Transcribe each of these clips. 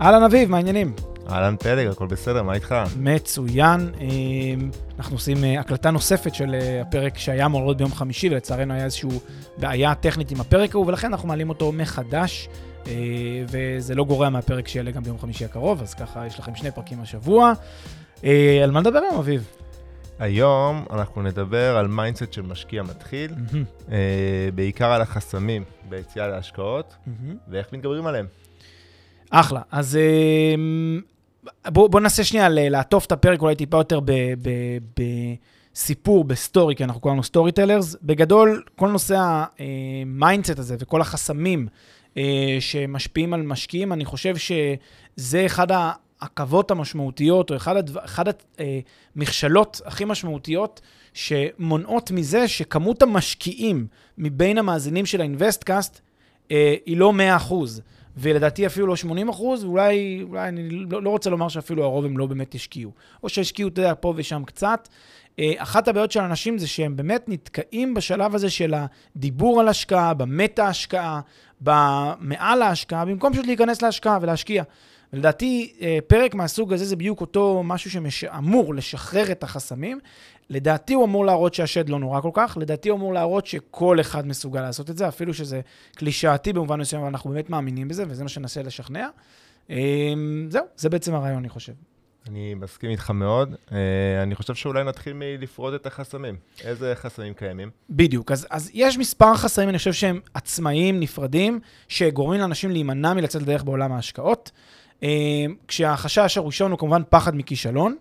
אהלן אביב, מה העניינים? אהלן פלג, הכל בסדר, מה איתך? מצוין. אמ, אנחנו עושים אה, הקלטה נוספת של אה, הפרק שהיה אמור להיות ביום חמישי, ולצערנו היה איזושהי בעיה טכנית עם הפרק ההוא, ולכן אנחנו מעלים אותו מחדש, אה, וזה לא גורע מהפרק שיעלה גם ביום חמישי הקרוב, אז ככה יש לכם שני פרקים השבוע. על מה נדבר היום, אביב? היום אנחנו נדבר על mindset של משקיע מתחיל, בעיקר על החסמים ביציאה להשקעות, ואיך מתגברים עליהם. אחלה. אז בואו בוא ננסה שנייה לעטוף את הפרק אולי טיפה יותר בסיפור, ב story, כי אנחנו כולנו storytellers. בגדול, כל נושא ה mindset הזה וכל החסמים אה, שמשפיעים על משקיעים, אני חושב שזה אחד העכבות המשמעותיות, או אחד, הדבר, אחד המכשלות הכי משמעותיות שמונעות מזה שכמות המשקיעים מבין המאזינים של האינוויסטקאסט אה, היא לא 100%. ולדעתי אפילו לא 80 אחוז, ואולי, אולי אני לא, לא רוצה לומר שאפילו הרוב הם לא באמת השקיעו. או שהשקיעו, אתה יודע, פה ושם קצת. אה, אחת הבעיות של אנשים זה שהם באמת נתקעים בשלב הזה של הדיבור על השקעה, במטה השקעה, במעל ההשקעה, במקום פשוט להיכנס להשקעה ולהשקיע. ולדעתי, אה, פרק מהסוג הזה זה בדיוק אותו משהו שאמור לשחרר את החסמים. לדעתי הוא אמור להראות שהשד לא נורא כל כך, לדעתי הוא אמור להראות שכל אחד מסוגל לעשות את זה, אפילו שזה קלישאתי במובן מסוים, אבל אנחנו באמת מאמינים בזה, וזה מה שננסה לשכנע. אה, זהו, זה בעצם הרעיון, אני חושב. אני מסכים איתך מאוד. אה, אני חושב שאולי נתחיל מלפרוט את החסמים. איזה חסמים קיימים? בדיוק. אז, אז יש מספר חסמים, אני חושב שהם עצמאיים, נפרדים, שגורמים לאנשים להימנע מלצאת לדרך בעולם ההשקעות. אה, כשהחשש הראשון הוא כמובן פחד מכישלון.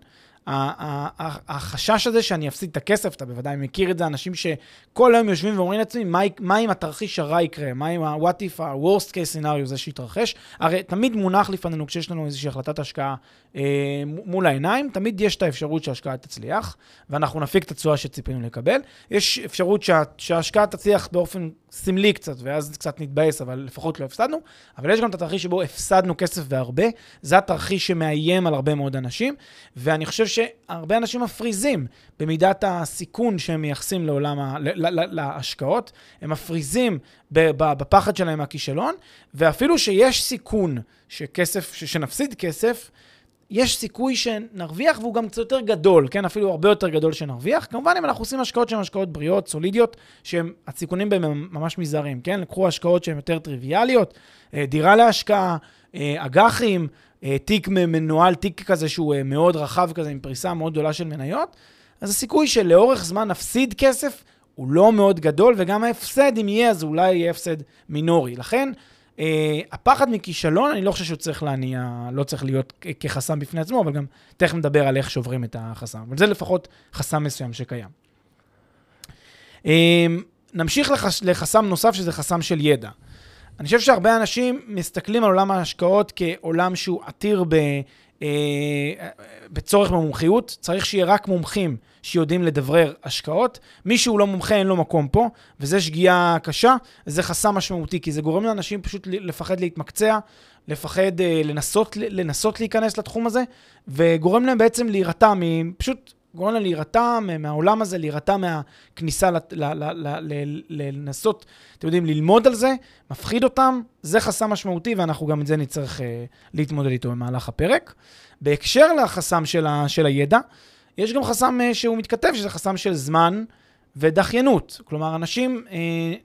החשש הזה שאני אפסיד את הכסף, אתה בוודאי מכיר את זה, אנשים שכל היום יושבים ואומרים לעצמי, מה, מה אם התרחיש הרע יקרה? מה אם ה-what if, ה-worst case scenario זה שיתרחש? הרי תמיד מונח לפנינו, כשיש לנו איזושהי החלטת השקעה אה, מול העיניים, תמיד יש את האפשרות שההשקעה תצליח, ואנחנו נפיק את התשואה שציפינו לקבל. יש אפשרות שה, שההשקעה תצליח באופן סמלי קצת, ואז קצת נתבאס, אבל לפחות לא הפסדנו. אבל יש גם את התרחיש שבו הפסדנו כסף והרבה. זה התרחיש שמאיים על הרבה מאוד אנשים, ואני חושב שהרבה אנשים מפריזים במידת הסיכון שהם מייחסים לעולם, ה... להשקעות. הם מפריזים בפחד שלהם מהכישלון, ואפילו שיש סיכון שכסף, שנפסיד כסף, יש סיכוי שנרוויח, והוא גם קצת יותר גדול, כן? אפילו הרבה יותר גדול שנרוויח. כמובן, אם אנחנו עושים השקעות שהן השקעות בריאות, סולידיות, שהסיכונים בהן הם ממש מזערים, כן? לקחו השקעות שהן יותר טריוויאליות, אה, דירה להשקעה, אה, אג"חים, תיק מנוהל, תיק כזה שהוא מאוד רחב כזה, עם פריסה מאוד גדולה של מניות, אז הסיכוי שלאורך זמן נפסיד כסף הוא לא מאוד גדול, וגם ההפסד, אם יהיה, אז אולי יהיה הפסד מינורי. לכן, Uh, הפחד מכישלון, אני לא חושב שהוא צריך להניע, לא צריך להיות כחסם בפני עצמו, אבל גם תכף נדבר על איך שוברים את החסם. אבל זה לפחות חסם מסוים שקיים. Uh, נמשיך לחס, לחסם נוסף, שזה חסם של ידע. אני חושב שהרבה אנשים מסתכלים על עולם ההשקעות כעולם שהוא עתיר ב, אה, בצורך במומחיות, צריך שיהיה רק מומחים שיודעים לדברר השקעות. מי שהוא לא מומחה, אין לו מקום פה, וזו שגיאה קשה, זה חסם משמעותי, כי זה גורם לאנשים פשוט לפחד להתמקצע, לפחד אה, לנסות, לנסות להיכנס לתחום הזה, וגורם להם בעצם להירתע מפשוט גורם להם להירתע מהעולם הזה, להירתע מהכניסה, לנסות, אתם יודעים, ללמוד על זה, מפחיד אותם, זה חסם משמעותי, ואנחנו גם את זה נצטרך uh, להתמודד איתו במהלך הפרק. בהקשר לחסם של, ה, של הידע, יש גם חסם uh, שהוא מתכתב, שזה חסם של זמן ודחיינות. כלומר, אנשים uh,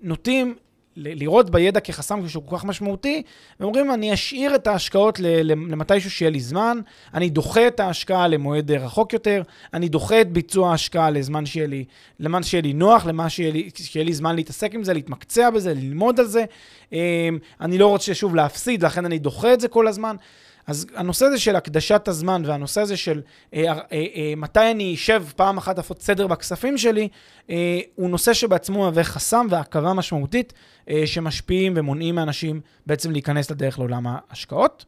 נוטים לראות בידע כחסם שהוא כל כך משמעותי, ואומרים, אני אשאיר את ההשקעות למתישהו שיהיה לי זמן, אני דוחה את ההשקעה למועד רחוק יותר, אני דוחה את ביצוע ההשקעה לזמן שיהיה לי, לזמן שיהיה לי נוח, למה שיהיה לי, שיהיה לי זמן להתעסק עם זה, להתמקצע בזה, ללמוד על זה. אמ, אני לא רוצה שוב להפסיד, לכן אני דוחה את זה כל הזמן. אז הנושא הזה של הקדשת הזמן והנושא הזה של אה, אה, אה, מתי אני אשב פעם אחת לעשות סדר בכספים שלי, אה, הוא נושא שבעצמו מהווה חסם והכרה משמעותית אה, שמשפיעים ומונעים מאנשים בעצם להיכנס לדרך לעולם ההשקעות.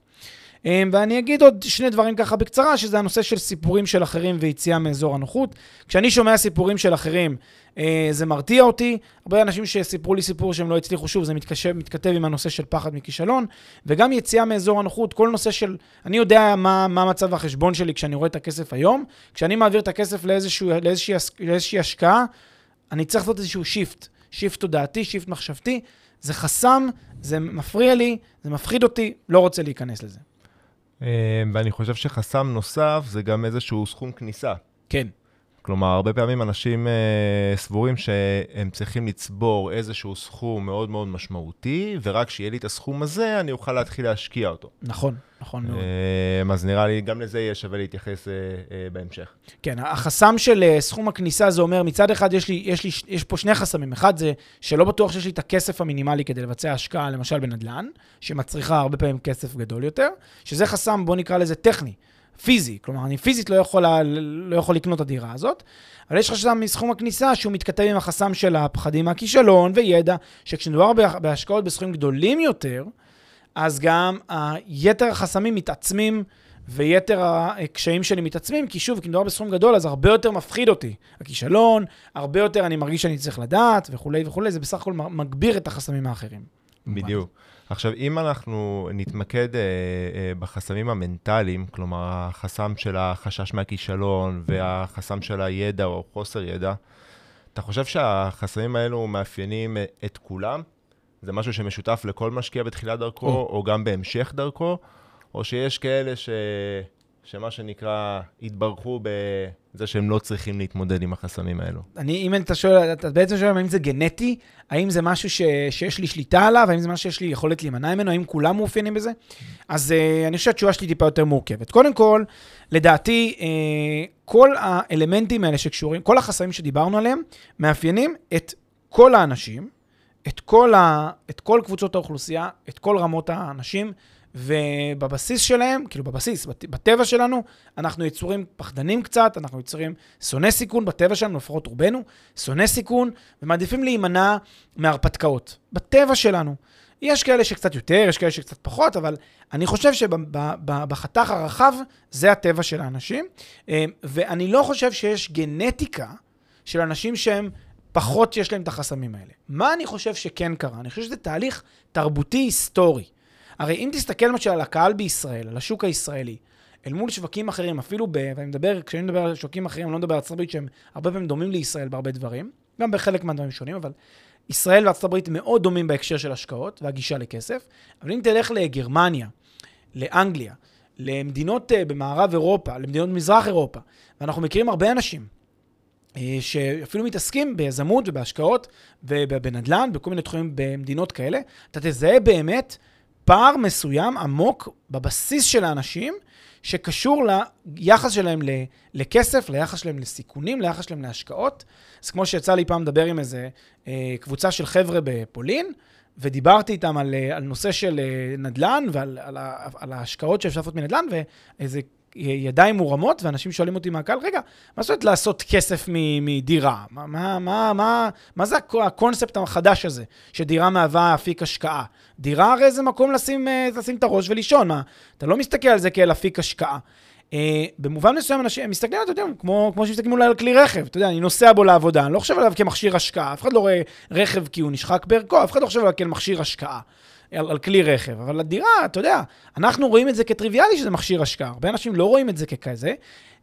אמ, ואני אגיד עוד שני דברים ככה בקצרה, שזה הנושא של סיפורים של אחרים ויציאה מאזור הנוחות. כשאני שומע סיפורים של אחרים, אה, זה מרתיע אותי. הרבה אנשים שסיפרו לי סיפור שהם לא הצליחו, שוב, זה מתקשב, מתכתב עם הנושא של פחד מכישלון, וגם יציאה מאזור הנוחות, כל נושא של, אני יודע מה, מה מצב החשבון שלי כשאני רואה את הכסף היום. כשאני מעביר את הכסף לאיזשהו, לאיזושהי, לאיזושהי השקעה, אני צריך לעשות איזשהו shift, shift תודעתי, shift מחשבתי. זה חסם, זה מפריע לי, זה מפחיד אותי, לא רוצה להיכנס לזה. אה, ואני חושב שחסם נוסף זה גם איזשהו סכום כניסה. כן. כלומר, הרבה פעמים אנשים אה, סבורים שהם צריכים לצבור איזשהו סכום מאוד מאוד משמעותי, ורק כשיהיה לי את הסכום הזה, אני אוכל להתחיל להשקיע אותו. נכון, נכון מאוד. Uh, אז נראה לי, גם לזה יהיה שווה להתייחס uh, uh, בהמשך. כן, החסם של uh, סכום הכניסה זה אומר, מצד אחד יש לי, יש לי, יש פה שני חסמים. אחד זה שלא בטוח שיש לי את הכסף המינימלי כדי לבצע השקעה, למשל בנדל"ן, שמצריכה הרבה פעמים כסף גדול יותר, שזה חסם, בוא נקרא לזה טכני. פיזי. כלומר, אני פיזית לא יכול, לא יכול לקנות את הדירה הזאת, אבל יש חשם מסכום הכניסה שהוא מתכתב עם החסם של הפחדים מהכישלון וידע, שכשמדובר בהשקעות בסכומים גדולים יותר, אז גם יתר החסמים מתעצמים. ויתר הקשיים שלי מתעצמים, כי שוב, כי מדובר בסכום גדול, אז הרבה יותר מפחיד אותי. הכישלון, הרבה יותר אני מרגיש שאני צריך לדעת, וכולי וכולי, זה בסך הכל מגביר את החסמים האחרים. בדיוק. עכשיו, אם אנחנו נתמקד אה, אה, בחסמים המנטליים, כלומר, החסם של החשש מהכישלון והחסם של הידע או חוסר ידע, אתה חושב שהחסמים האלו מאפיינים את כולם? זה משהו שמשותף לכל משקיע בתחילת דרכו, או, גם בהמשך דרכו, או שיש כאלה ש... שמה שנקרא, התברכו בזה שהם לא צריכים להתמודד עם החסמים האלו. אני, אם אתה שואל, אתה בעצם שואל האם זה גנטי, האם זה משהו ש, שיש לי שליטה עליו, האם זה משהו שיש לי יכולת להימנע ממנו, האם כולם מאופיינים בזה? אז uh, אני חושב שהתשובה שלי טיפה יותר מורכבת. קודם כל, לדעתי, uh, כל האלמנטים האלה שקשורים, כל החסמים שדיברנו עליהם, מאפיינים את כל האנשים, את כל, ה, את כל קבוצות האוכלוסייה, את כל רמות האנשים, ובבסיס שלהם, כאילו בבסיס, בטבע שלנו, אנחנו יצורים פחדנים קצת, אנחנו יצורים שונאי סיכון בטבע שלנו, לפחות רובנו, שונאי סיכון, ומעדיפים להימנע מהרפתקאות. בטבע שלנו. יש כאלה שקצת יותר, יש כאלה שקצת פחות, אבל אני חושב שבחתך הרחב זה הטבע של האנשים, אה, ואני לא חושב שיש גנטיקה של אנשים שהם פחות יש להם את החסמים האלה. מה אני חושב שכן קרה? אני חושב שזה תהליך תרבותי היסטורי. הרי אם תסתכל למשל על הקהל בישראל, על השוק הישראלי, אל מול שווקים אחרים, אפילו ב... ואני מדבר, כשאני מדבר על שווקים אחרים, אני לא מדבר על ארצות הברית שהם הרבה פעמים דומים לישראל בהרבה דברים, גם בחלק מהדברים שונים, אבל ישראל וארצות הברית מאוד דומים בהקשר של השקעות והגישה לכסף. אבל אם תלך לגרמניה, לאנגליה, למדינות uh, במערב אירופה, למדינות מזרח אירופה, ואנחנו מכירים הרבה אנשים שאפילו מתעסקים ביזמות ובהשקעות ובנדל"ן, בכל מיני תחומים במדינות כאלה, אתה תזהה באמת פער מסוים עמוק בבסיס של האנשים, שקשור ליחס שלהם לכסף, ליחס שלהם לסיכונים, ליחס שלהם להשקעות. אז כמו שיצא לי פעם לדבר עם איזה אה, קבוצה של חבר'ה בפולין, ודיברתי איתם על, אה, על נושא של אה, נדל"ן ועל על, על ההשקעות שאפשר לעשות מנדל"ן, ואיזה ידיים מורמות, ואנשים שואלים אותי מהקהל, רגע, מה זאת אומרת לעשות כסף מדירה? מה, מה, מה, מה, מה זה הקונספט החדש הזה, שדירה מהווה אפיק השקעה? דירה הרי זה מקום לשים, אה, לשים את הראש ולישון, מה? אתה לא מסתכל על זה כאל אפיק השקעה. Uh, במובן מסוים אנשים מסתכלים, אתה יודע, כמו, כמו שמסתכלים אולי על כלי רכב, אתה יודע, אני נוסע בו לעבודה, אני לא חושב עליו כמכשיר השקעה, אף אחד לא רואה רכב כי הוא נשחק בערכו, אף אחד לא חושב עליו כמכשיר השקעה. על, על כלי רכב. אבל הדירה, אתה יודע, אנחנו רואים את זה כטריוויאלי שזה מכשיר השקעה. הרבה אנשים לא רואים את זה ככזה.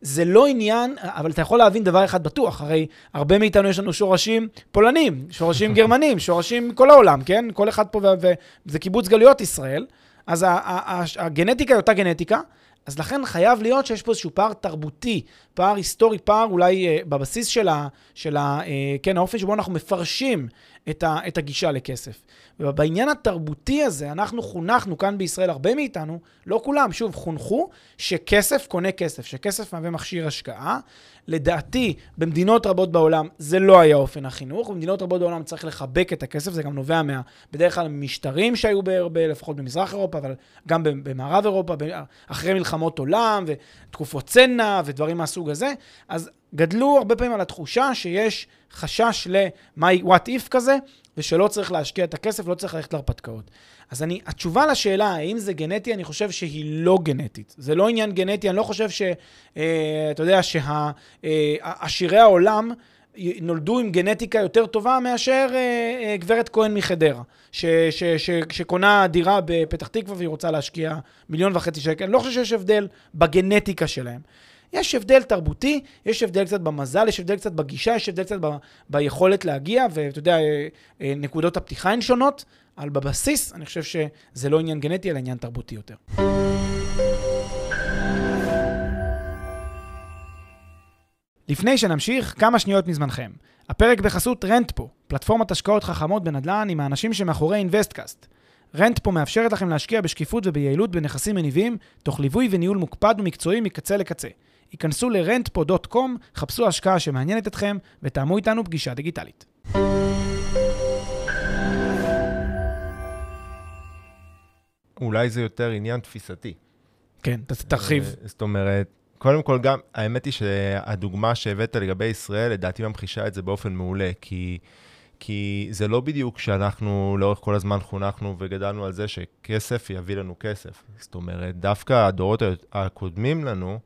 זה לא עניין, אבל אתה יכול להבין דבר אחד בטוח, הרי הרבה מאיתנו יש לנו שורשים פולנים, שורשים גרמנים, שורשים מכל העולם, כן? כל אחד פה, וזה קיבוץ גלויות ישראל. אז הגנטיקה היא אותה גנטיקה, אז לכן חייב להיות שיש פה איזשהו פער תרבותי, פער היסטורי, פער אולי אה, בבסיס של, ה, של ה, אה, כן, האופן שבו אנחנו מפרשים את, ה, את הגישה לכסף. ובעניין התרבותי הזה, אנחנו חונכנו כאן בישראל, הרבה מאיתנו, לא כולם, שוב, חונכו שכסף קונה כסף, שכסף מהווה מכשיר השקעה. לדעתי, במדינות רבות בעולם זה לא היה אופן החינוך. במדינות רבות בעולם צריך לחבק את הכסף, זה גם נובע מה, בדרך כלל משטרים שהיו בהרבה, לפחות במזרח אירופה, אבל גם במערב אירופה, אחרי מלחמות עולם ותקופות צנע ודברים מהסוג הזה. אז גדלו הרבה פעמים על התחושה שיש חשש ל-what if כזה, ושלא צריך להשקיע את הכסף, לא צריך ללכת להרפתקאות. אז אני, התשובה לשאלה האם זה גנטי, אני חושב שהיא לא גנטית. זה לא עניין גנטי, אני לא חושב ש... אה, אתה יודע, שעשירי אה, העולם נולדו עם גנטיקה יותר טובה מאשר אה, אה, גברת כהן מחדרה, ש, ש, ש, שקונה דירה בפתח תקווה והיא רוצה להשקיע מיליון וחצי שקל. אני לא חושב שיש הבדל בגנטיקה שלהם. יש הבדל תרבותי, יש הבדל קצת במזל, יש הבדל קצת בגישה, יש הבדל קצת ב, ביכולת להגיע, ואתה יודע, אה, אה, נקודות הפתיחה הן שונות, אבל בבסיס אני חושב שזה לא עניין גנטי, אלא עניין תרבותי יותר. לפני שנמשיך, כמה שניות מזמנכם. הפרק בחסות רנטפו, פלטפורמת השקעות חכמות בנדל"ן עם האנשים שמאחורי אינוויסטקאסט. רנטפו מאפשרת לכם להשקיע בשקיפות וביעילות בנכסים מניבים, תוך ליווי וניהול מוקפד ומקצועי מקצה לקצה. היכנסו ל-rentpo.com, חפשו השקעה שמעניינת אתכם ותאמו איתנו פגישה דיגיטלית. אולי זה יותר עניין תפיסתי. כן, תרחיב. אה, זאת אומרת, קודם כל גם, האמת היא שהדוגמה שהבאת לגבי ישראל, לדעתי ממחישה את זה באופן מעולה, כי... כי זה לא בדיוק שאנחנו לאורך כל הזמן חונכנו וגדלנו על זה שכסף יביא לנו כסף. זאת אומרת, דווקא הדורות הקודמים לנו,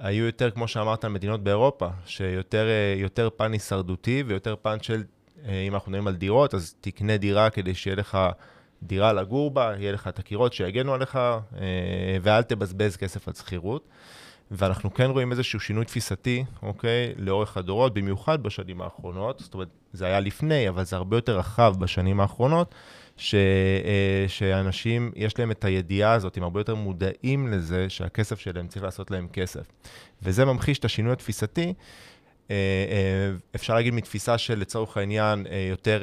היו יותר, כמו שאמרת, מדינות באירופה, שיותר פן הישרדותי ויותר פן של, אה, אם אנחנו מדברים על דירות, אז תקנה דירה כדי שיהיה לך דירה לגור בה, יהיה לך את הקירות שיגנו עליך, אה, ואל תבזבז כסף על שכירות. ואנחנו כן רואים איזשהו שינוי תפיסתי, אוקיי, לאורך הדורות, במיוחד בשנים האחרונות. זאת אומרת, זה היה לפני, אבל זה הרבה יותר רחב בשנים האחרונות, ש, אה, שאנשים, יש להם את הידיעה הזאת, הם הרבה יותר מודעים לזה שהכסף שלהם צריך לעשות להם כסף. וזה ממחיש את השינוי התפיסתי. אה, אה, אפשר להגיד מתפיסה של, לצורך העניין, יותר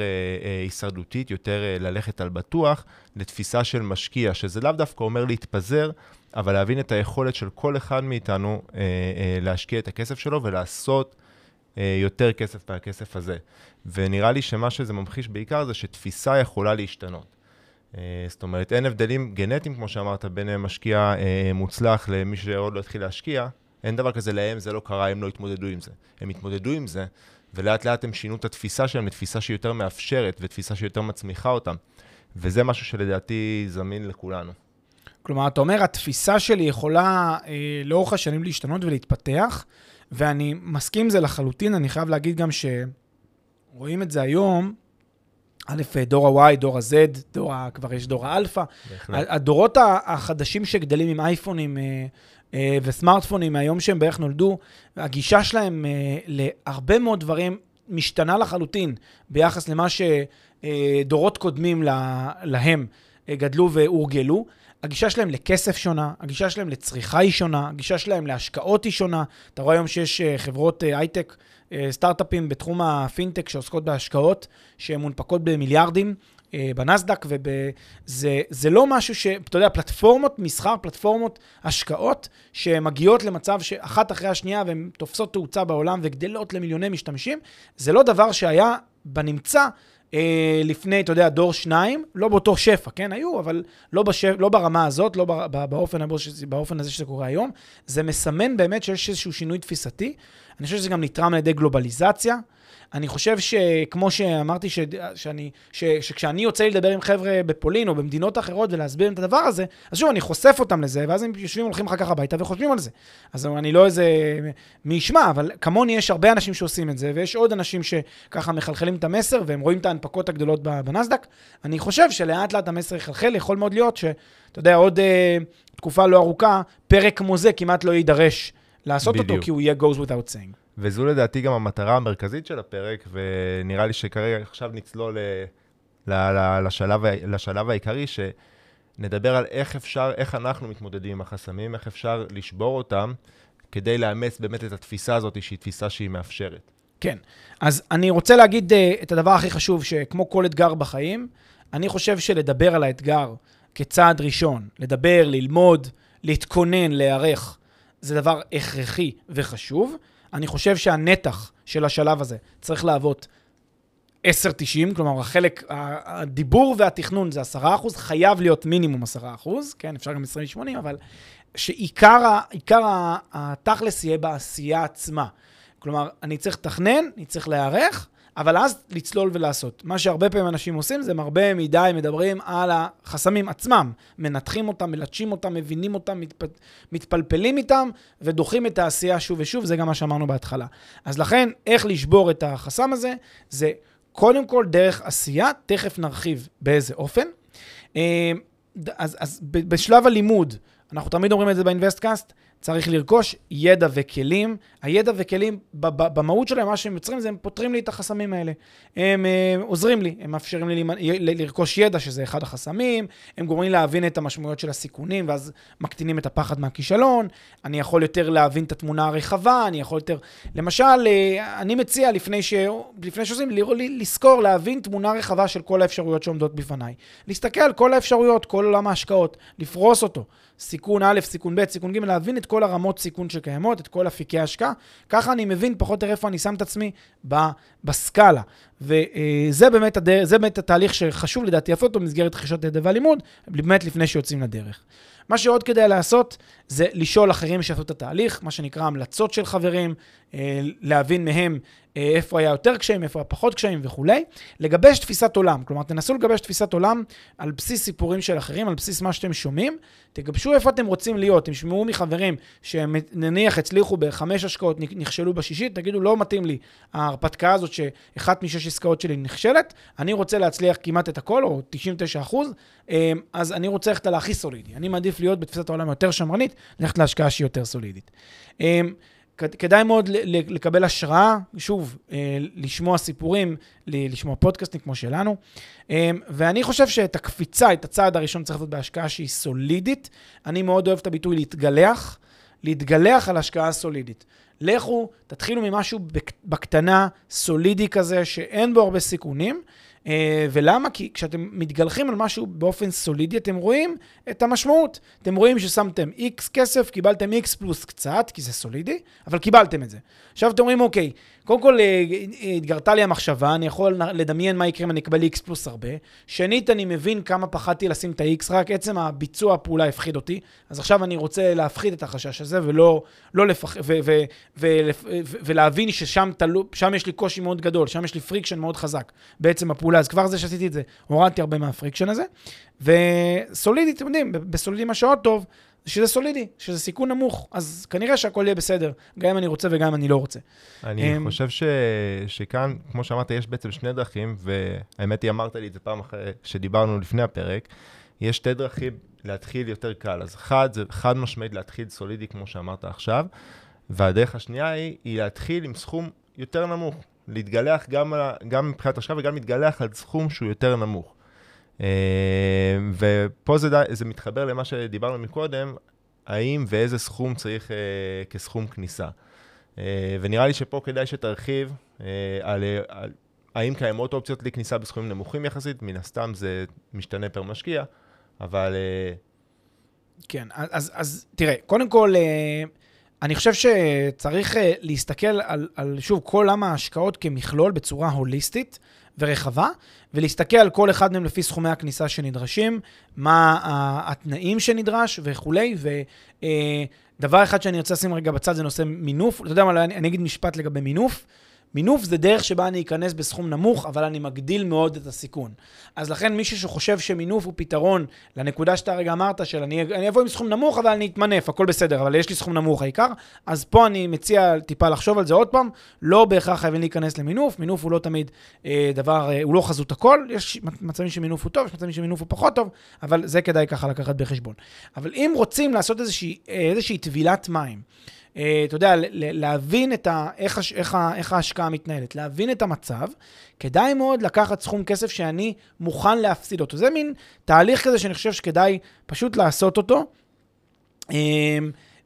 הישרדותית, יותר ללכת על בטוח, לתפיסה של משקיע, שזה לאו דווקא אומר להתפזר, אבל להבין את היכולת של כל אחד מאיתנו להשקיע את הכסף שלו ולעשות יותר כסף מהכסף הזה. ונראה לי שמה שזה ממחיש בעיקר זה שתפיסה יכולה להשתנות. אה, זאת אומרת, אין הבדלים גנטיים, כמו שאמרת, בין משקיע אה, מוצלח למי שעוד לא התחיל להשקיע. אין דבר כזה להם, זה לא קרה, הם לא התמודדו עם זה. הם התמודדו עם זה, ולאט לאט הם שינו את התפיסה שלהם לתפיסה שהיא יותר מאפשרת, ותפיסה שיותר מצמיחה אותם. וזה משהו שלדעתי זמין לכולנו. כלומר, אתה אומר, התפיסה שלי יכולה אה, לאורך השנים להשתנות ולהתפתח, ואני מסכים עם זה לחלוטין. אני חייב להגיד גם ש... רואים את זה היום, א', דור ה-Y, דור ה-Z, דור ה... כבר יש דור האלפא. הדורות החדשים שגדלים עם אייפונים אה, וסמארטפונים מהיום שהם בערך נולדו, הגישה שלהם אה, להרבה מאוד דברים משתנה לחלוטין ביחס למה שדורות קודמים להם גדלו והורגלו. הגישה שלהם לכסף שונה, הגישה שלהם לצריכה היא שונה, הגישה שלהם להשקעות היא שונה. אתה רואה היום שיש חברות הייטק אה, סטארט-אפים בתחום הפינטק שעוסקות בהשקעות, שהן מונפקות במיליארדים. אה, בנסדק, וזה לא משהו ש... אתה יודע, פלטפורמות מסחר, פלטפורמות השקעות, שמגיעות למצב שאחת אחרי השנייה והן תופסות תאוצה בעולם וגדלות למיליוני משתמשים, זה לא דבר שהיה בנמצא אה, לפני, אתה יודע, דור שניים, לא באותו שפע, כן? היו, אבל לא, בשפ... לא ברמה הזאת, לא באופן, באופן הזה שזה קורה היום. זה מסמן באמת שיש איזשהו שינוי תפיסתי. אני חושב שזה גם נתרם על ידי גלובליזציה. אני חושב שכמו שאמרתי, ש, שאני, ש, שכשאני יוצא לי לדבר עם חבר'ה בפולין או במדינות אחרות ולהסביר את הדבר הזה, אז שוב, אני חושף אותם לזה, ואז הם יושבים והולכים אחר כך הביתה וחושבים על זה. אז אני לא איזה מי ישמע, אבל כמוני יש הרבה אנשים שעושים את זה, ויש עוד אנשים שככה מחלחלים את המסר, והם רואים את ההנפקות הגדולות בנסדק. אני חושב שלאט לאט המסר יחלחל, יכול מאוד להיות שאתה יודע, עוד אה, תקופה לא ארוכה, פרק כמו זה כמעט לא יידרש לעשות בדיוק. אותו, כי הוא יהיה goes without saying. וזו לדעתי גם המטרה המרכזית של הפרק, ונראה לי שכרגע עכשיו נצלול ל, ל, לשלב, לשלב העיקרי, שנדבר על איך אפשר, איך אנחנו מתמודדים עם החסמים, איך אפשר לשבור אותם, כדי לאמץ באמת את התפיסה הזאת, שהיא תפיסה שהיא מאפשרת. כן. אז אני רוצה להגיד uh, את הדבר הכי חשוב, שכמו כל אתגר בחיים, אני חושב שלדבר על האתגר כצעד ראשון, לדבר, ללמוד, להתכונן, להיערך, זה דבר הכרחי וחשוב. אני חושב שהנתח של השלב הזה צריך להוות 10-90, כלומר, החלק, הדיבור והתכנון זה 10 חייב להיות מינימום 10 כן, אפשר גם 20-80, אבל שעיקר התכלס יהיה בעשייה עצמה. כלומר, אני צריך לתכנן, אני צריך להיערך, אבל אז לצלול ולעשות. מה שהרבה פעמים אנשים עושים זה הם הרבה מדי מדברים על החסמים עצמם. מנתחים אותם, מלטשים אותם, מבינים אותם, מתפ... מתפלפלים איתם ודוחים את העשייה שוב ושוב, זה גם מה שאמרנו בהתחלה. אז לכן, איך לשבור את החסם הזה, זה קודם כל דרך עשייה, תכף נרחיב באיזה אופן. אה, אז, אז בשלב הלימוד, אנחנו תמיד אומרים את זה באינבסטקאסט, צריך לרכוש ידע וכלים. הידע וכלים, במהות שלהם, מה שהם יוצרים זה הם פותרים לי את החסמים האלה. הם, הם אה, עוזרים לי, הם מאפשרים לי לרכוש ידע, שזה אחד החסמים, הם גורמים להבין את המשמעויות של הסיכונים, ואז מקטינים את הפחד מהכישלון. אני יכול יותר להבין את התמונה הרחבה, אני יכול יותר... למשל, אה, אני מציע, לפני, ש... לפני שעושים, לזכור, להבין תמונה רחבה של כל האפשרויות שעומדות בפניי. להסתכל על כל האפשרויות, כל עולם ההשקעות, לפרוס אותו. סיכון א', סיכון ב', סיכון ג', להבין את כל הרמות סיכון שקיימות, את כל אפיקי ההשקעה. ככה אני מבין פחות או יותר איפה אני שם את עצמי בסקאלה. וזה באמת, הדרך, זה באמת התהליך שחשוב לדעתי לעשות אותו במסגרת רכישת ידע והלימוד, באמת לפני שיוצאים לדרך. מה שעוד כדאי לעשות זה לשאול אחרים שעשו את התהליך, מה שנקרא המלצות של חברים, אה, להבין מהם אה, איפה היה יותר קשיים, איפה היה פחות קשיים וכולי. לגבש תפיסת עולם, כלומר, תנסו לגבש תפיסת עולם על בסיס סיפורים של אחרים, על בסיס מה שאתם שומעים. תגבשו איפה אתם רוצים להיות. תשמעו מחברים שנניח הצליחו בחמש השקעות, נכשלו בשישית, תגידו, לא מתאים לי ההרפתקה הזאת שאחת משש עסקאות שלי נכשלת, אני רוצה להצליח כמעט את הכל, או 99 אחוז, אה, אז אני רוצה ללכת על הכי סולידי. אני מעדיף להיות בתפיסת העולם יותר שמרנית, ללכת להשקעה שהיא יותר סולידית. אה, כדאי מאוד לקבל השראה, שוב, אה, לשמוע סיפורים, לשמוע פודקאסטים כמו שלנו. אה, ואני חושב שאת הקפיצה, את הצעד הראשון צריך לעשות בהשקעה שהיא סולידית. אני מאוד אוהב את הביטוי להתגלח, להתגלח על השקעה סולידית. לכו, תתחילו ממשהו בקטנה, סולידי כזה, שאין בו הרבה סיכונים. אה, ולמה? כי כשאתם מתגלחים על משהו באופן סולידי, אתם רואים את המשמעות. אתם רואים ששמתם X כסף, קיבלתם X פלוס קצת, כי זה סולידי, אבל קיבלתם את זה. עכשיו אתם אומרים, אוקיי, קודם כל אה, התגרתה לי המחשבה, אני יכול לדמיין מה יקרה אם אני אקבל X פלוס הרבה. שנית, אני מבין כמה פחדתי לשים את ה-X, רק עצם הביצוע הפעולה הפחיד אותי. אז עכשיו אני רוצה להפחית את החשש הזה, ולא לא לפח... ו- ו- ו- ולהבין ששם תלו... יש לי קושי מאוד גדול, שם יש לי friction מאוד חזק בעצם הפעולה. אז כבר זה שעשיתי את זה, הורדתי הרבה מהפריקשן הזה. וסולידי, אתם יודעים, בסולידי מה שעוד טוב, שזה סולידי, שזה סיכון נמוך, אז כנראה שהכל יהיה בסדר, גם אם אני רוצה וגם אם אני לא רוצה. אני um, חושב ש... שכאן, כמו שאמרת, יש בעצם שני דרכים, והאמת היא, אמרת לי את זה פעם אחרי שדיברנו לפני הפרק, יש שתי דרכים להתחיל יותר קל. אז אחד, זה חד משמעית להתחיל סולידי, כמו שאמרת עכשיו, והדרך השנייה היא, היא להתחיל עם סכום יותר נמוך. להתגלח גם, גם מבחינת השקעה וגם להתגלח על סכום שהוא יותר נמוך. אה, ופה זה, זה מתחבר למה שדיברנו מקודם, האם ואיזה סכום צריך uh, כסכום כניסה. Uh, ונראה לי שפה כדאי שתרחיב על, על האם קיימות אופציות לכניסה בסכומים נמוכים יחסית, מן הסתם זה משתנה פר משקיע, אבל... כן, אז, אז תראה, קודם כל, אני חושב שצריך uh, להסתכל על, על, שוב, כל עולם ההשקעות כמכלול בצורה הוליסטית. ורחבה, ולהסתכל על כל אחד מהם לפי סכומי הכניסה שנדרשים, מה התנאים שנדרש וכולי, ודבר אחד שאני רוצה לשים רגע בצד זה נושא מינוף. אתה יודע מה, אני אגיד משפט לגבי מינוף. מינוף זה דרך שבה אני אכנס בסכום נמוך, אבל אני מגדיל מאוד את הסיכון. אז לכן מישהו שחושב שמינוף הוא פתרון לנקודה שאתה רגע אמרת, של אני, אני אבוא עם סכום נמוך, אבל אני אתמנף, הכל בסדר, אבל יש לי סכום נמוך העיקר, אז פה אני מציע טיפה לחשוב על זה עוד פעם, לא בהכרח חייבים להיכנס למינוף, מינוף הוא לא תמיד אה, דבר, אה, הוא לא חזות הכל, יש מצבים שמינוף הוא טוב, יש מצבים שמינוף הוא פחות טוב, אבל זה כדאי ככה לקחת בחשבון. אבל אם רוצים לעשות איזושהי, אה, איזושהי טבילת מים, אתה יודע, להבין את ה, איך, איך, איך ההשקעה מתנהלת, להבין את המצב, כדאי מאוד לקחת סכום כסף שאני מוכן להפסיד אותו. זה מין תהליך כזה שאני חושב שכדאי פשוט לעשות אותו. אה,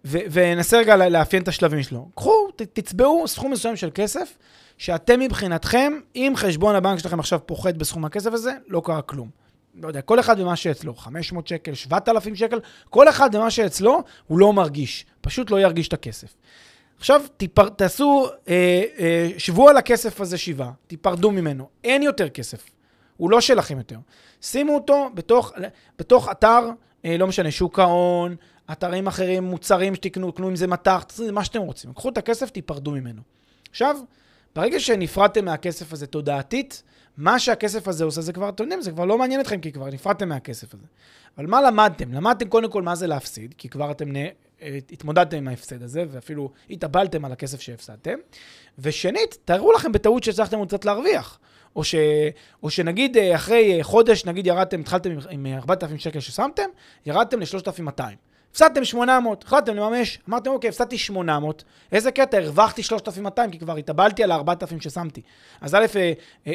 וננסה רגע לאפיין את השלבים שלו. קחו, תצבעו סכום מסוים של כסף, שאתם מבחינתכם, אם חשבון הבנק שלכם עכשיו פוחת בסכום הכסף הזה, לא קרה כלום. לא יודע, כל אחד במה שאצלו, 500 שקל, 7,000 שקל, כל אחד במה שאצלו, הוא לא מרגיש, פשוט לא ירגיש את הכסף. עכשיו, תיפר, תעשו, אה, אה, שבו על הכסף הזה שבעה, תיפרדו ממנו, אין יותר כסף, הוא לא שלכם יותר. שימו אותו בתוך, בתוך אתר, אה, לא משנה, שוק ההון, אתרים אחרים, מוצרים שתקנו, קנו עם זה מטח, מה שאתם רוצים. קחו את הכסף, תיפרדו ממנו. עכשיו, ברגע שנפרדתם מהכסף הזה תודעתית, מה שהכסף הזה עושה, זה כבר, אתם יודעים, זה כבר לא מעניין אתכם, כי כבר נפרדתם מהכסף הזה. אבל מה למדתם? למדתם קודם כל מה זה להפסיד, כי כבר אתם נ... התמודדתם עם ההפסד הזה, ואפילו התאבלתם על הכסף שהפסדתם. ושנית, תארו לכם בטעות שהצלחתם קצת להרוויח. או, ש, או שנגיד אה, אחרי אה, חודש, נגיד ירדתם, התחלתם עם 4,000 שקל ששמתם, ירדתם ל-3,200. הפסדתם 800, החלטתם לממש, אמרתם, אוקיי, הפסדתי 800, איזה קטע, הרווחתי 3,200, כי כבר התאבלתי על ה-4,000 ששמתי. אז א', אה,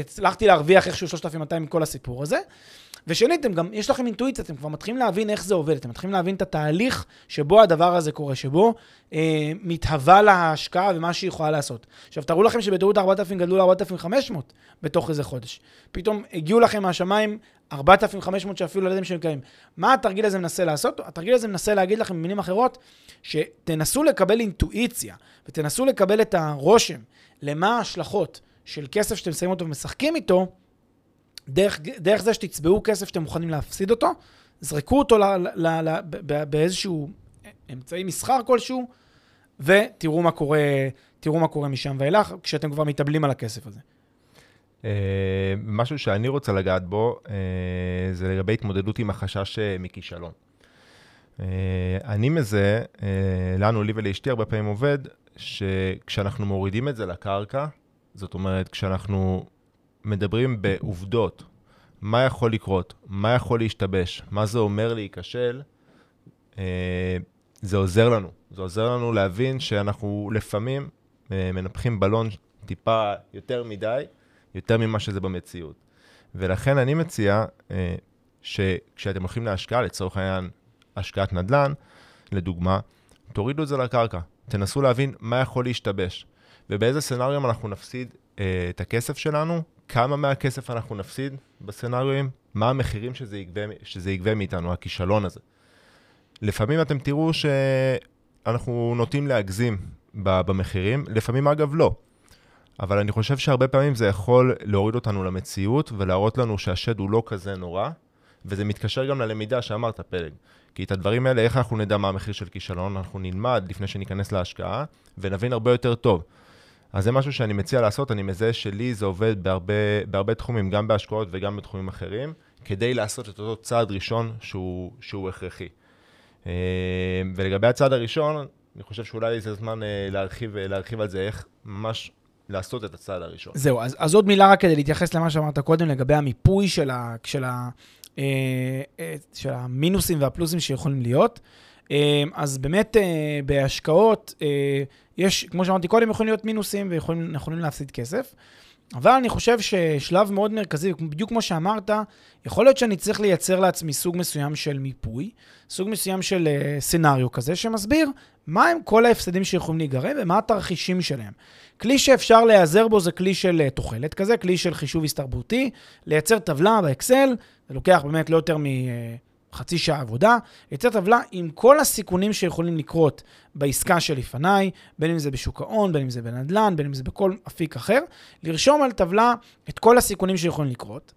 הצלחתי להרוויח איכשהו 3,200 מכל הסיפור הזה. ושנית, גם, יש לכם אינטואיציה, אתם כבר מתחילים להבין איך זה עובד, אתם מתחילים להבין את התהליך שבו הדבר הזה קורה, שבו אה, מתהווה לה ההשקעה ומה שהיא יכולה לעשות. עכשיו, תארו לכם שבטעות 4,000 גדלו ל-4,500 בתוך איזה חודש. פתאום הגיעו לכם מהשמיים 4,500 שאפילו לא יודעים שהם קיימים. מה התרגיל הזה מנסה לעשות? התרגיל הזה מנסה להגיד לכם במילים אחרות, שתנסו לקבל אינטואיציה ותנסו לקבל את הרושם למה ההשלכות של כסף שאתם שמים אותו ומשחקים איתו, דרך, דרך זה שתצבעו כסף שאתם מוכנים להפסיד אותו, זרקו אותו ל, ל, ל, ב, באיזשהו אמצעי מסחר כלשהו, ותראו מה קורה, תראו מה קורה משם ואילך, כשאתם כבר מתאבלים על הכסף הזה. Uh, משהו שאני רוצה לגעת בו, uh, זה לגבי התמודדות עם החשש uh, מכישלון. אני מזה, לנו, לי ולאשתי, הרבה פעמים עובד, שכשאנחנו מורידים את זה לקרקע, זאת אומרת, כשאנחנו מדברים בעובדות, מה יכול לקרות, מה יכול להשתבש, מה זה אומר להיכשל, אה, זה עוזר לנו. זה עוזר לנו להבין שאנחנו לפעמים אה, מנפחים בלון טיפה יותר מדי, יותר ממה שזה במציאות. ולכן אני מציע אה, שכשאתם הולכים להשקעה, לצורך העניין השקעת נדל"ן, לדוגמה, תורידו את זה לקרקע. תנסו להבין מה יכול להשתבש, ובאיזה סצנריום אנחנו נפסיד אה, את הכסף שלנו, כמה מהכסף אנחנו נפסיד בסצנריואים, מה המחירים שזה יגבה, שזה יגבה מאיתנו, הכישלון הזה. לפעמים אתם תראו שאנחנו נוטים להגזים במחירים, לפעמים אגב לא. אבל אני חושב שהרבה פעמים זה יכול להוריד אותנו למציאות ולהראות לנו שהשד הוא לא כזה נורא, וזה מתקשר גם ללמידה שאמרת, פלג. כי את הדברים האלה, איך אנחנו נדע מה המחיר של כישלון? אנחנו נלמד לפני שניכנס להשקעה, ונבין הרבה יותר טוב. אז זה משהו שאני מציע לעשות, אני מזהה שלי זה עובד בהרבה, בהרבה תחומים, גם בהשקעות וגם בתחומים אחרים, כדי לעשות את אותו צעד ראשון שהוא, שהוא הכרחי. אה, ולגבי הצעד הראשון, אני חושב שאולי זה זמן אה, להרחיב, להרחיב על זה, איך ממש לעשות את הצעד הראשון. זהו, אז, אז עוד מילה רק כדי להתייחס למה שאמרת קודם, לגבי המיפוי של, ה, של, ה, אה, של המינוסים והפלוסים שיכולים להיות. אז באמת בהשקעות, יש, כמו שאמרתי קודם, יכולים להיות מינוסים ויכולים להפסיד כסף. אבל אני חושב ששלב מאוד מרכזי, בדיוק כמו שאמרת, יכול להיות שאני צריך לייצר לעצמי סוג מסוים של מיפוי, סוג מסוים של uh, סנאריו כזה, שמסביר מה הם כל ההפסדים שיכולים להיגרם ומה התרחישים שלהם. כלי שאפשר להיעזר בו זה כלי של תוחלת כזה, כלי של חישוב הסתרבותי, לייצר טבלה באקסל, זה לוקח באמת לא יותר מ... חצי שעה עבודה, יצא טבלה עם כל הסיכונים שיכולים לקרות בעסקה שלפניי, בין אם זה בשוק ההון, בין אם זה בנדל"ן, בין אם זה בכל אפיק אחר, לרשום על טבלה את כל הסיכונים שיכולים לקרות,